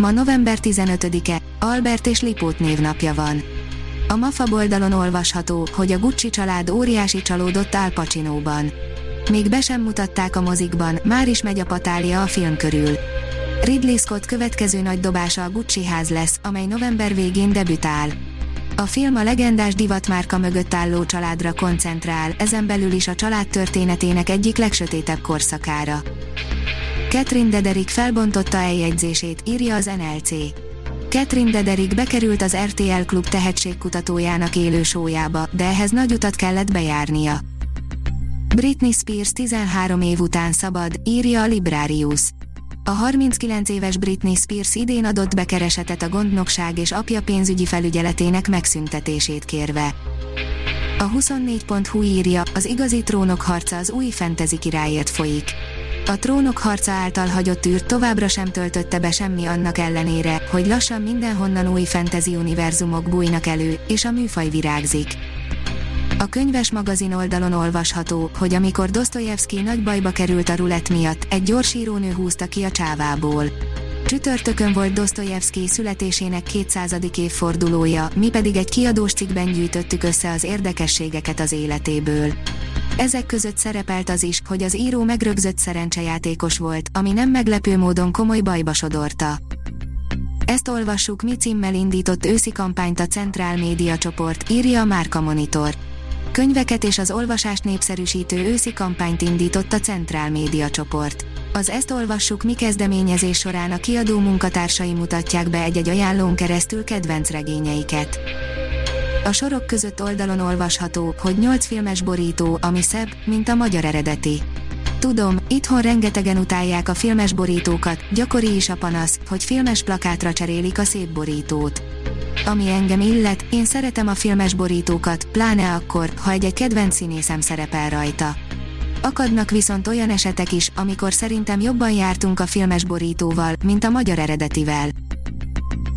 Ma november 15-e, Albert és Lipót névnapja van. A MAFA oldalon olvasható, hogy a Gucci család óriási csalódott Al Pacino-ban. Még be sem mutatták a mozikban, már is megy a patália a film körül. Ridley Scott következő nagy dobása a Gucci ház lesz, amely november végén debütál. A film a legendás divatmárka mögött álló családra koncentrál, ezen belül is a család történetének egyik legsötétebb korszakára. Catherine Dederik felbontotta eljegyzését, írja az NLC. Catherine Dederik bekerült az RTL Klub tehetségkutatójának élő sójába, de ehhez nagy utat kellett bejárnia. Britney Spears 13 év után szabad, írja a Librarius. A 39 éves Britney Spears idén adott be keresetet a gondnokság és apja pénzügyi felügyeletének megszüntetését kérve. A 24.hu írja, az igazi trónok harca az új fantasy királyért folyik. A trónok harca által hagyott űrt továbbra sem töltötte be semmi annak ellenére, hogy lassan mindenhonnan új fantasy univerzumok bújnak elő, és a műfaj virágzik. A könyves magazin oldalon olvasható, hogy amikor Dostoyevsky nagy bajba került a rulett miatt, egy gyorsírónő húzta ki a csávából. Csütörtökön volt Dostoyevsky születésének 200. évfordulója, mi pedig egy kiadós cikkben gyűjtöttük össze az érdekességeket az életéből. Ezek között szerepelt az is, hogy az író megrögzött szerencsejátékos volt, ami nem meglepő módon komoly bajba sodorta. Ezt olvassuk mi címmel indított őszi kampányt a Centrál Média csoport, írja a Márka Monitor. Könyveket és az olvasást népszerűsítő őszi kampányt indított a Centrál Média csoport. Az Ezt olvassuk mi kezdeményezés során a kiadó munkatársai mutatják be egy-egy ajánlón keresztül kedvenc regényeiket. A sorok között oldalon olvasható, hogy 8 filmes borító, ami szebb, mint a magyar eredeti. Tudom, itthon rengetegen utálják a filmes borítókat, gyakori is a panasz, hogy filmes plakátra cserélik a szép borítót. Ami engem illet, én szeretem a filmes borítókat, pláne akkor, ha egy-egy kedvenc színészem szerepel rajta. Akadnak viszont olyan esetek is, amikor szerintem jobban jártunk a filmes borítóval, mint a magyar eredetivel.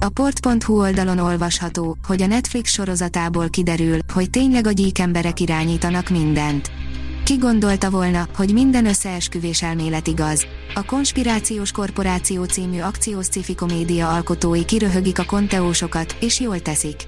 A port.hu oldalon olvasható, hogy a Netflix sorozatából kiderül, hogy tényleg a gyík emberek irányítanak mindent. Ki gondolta volna, hogy minden összeesküvés elmélet igaz? A Konspirációs Korporáció című akciós cifi komédia alkotói kiröhögik a konteósokat, és jól teszik.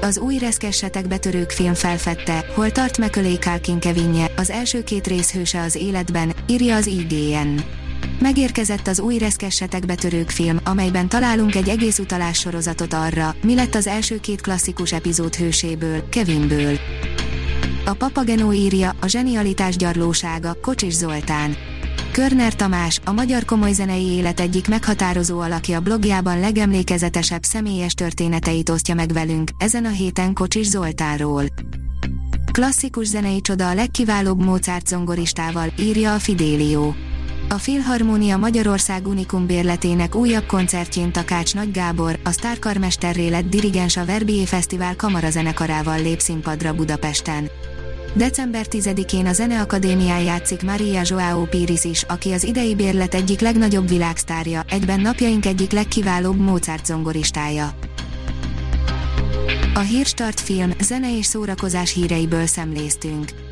Az új reszkessetek betörők film felfedte, hol tart Macaulay Culkin Kevinje, az első két rész hőse az életben, írja az IGN. Megérkezett az új reszkessetek betörők film, amelyben találunk egy egész utalás sorozatot arra, mi lett az első két klasszikus epizód hőséből, Kevinből. A Papagenó írja, a zsenialitás gyarlósága, Kocsis Zoltán. Körner Tamás, a magyar komoly zenei élet egyik meghatározó alakja blogjában legemlékezetesebb személyes történeteit osztja meg velünk, ezen a héten Kocsis Zoltánról. Klasszikus zenei csoda a legkiválóbb Mozart zongoristával, írja a Fidelio. A Filharmónia Magyarország Unikum bérletének újabb koncertjén Takács Nagy Gábor, a sztárkarmesterré lett dirigens a Verbier Fesztivál kamarazenekarával lép színpadra Budapesten. December 10-én a Zeneakadémián játszik Maria Joao Piris is, aki az idei bérlet egyik legnagyobb világsztárja, egyben napjaink egyik legkiválóbb Mozart zongoristája. A Hírstart film, zene és szórakozás híreiből szemléztünk.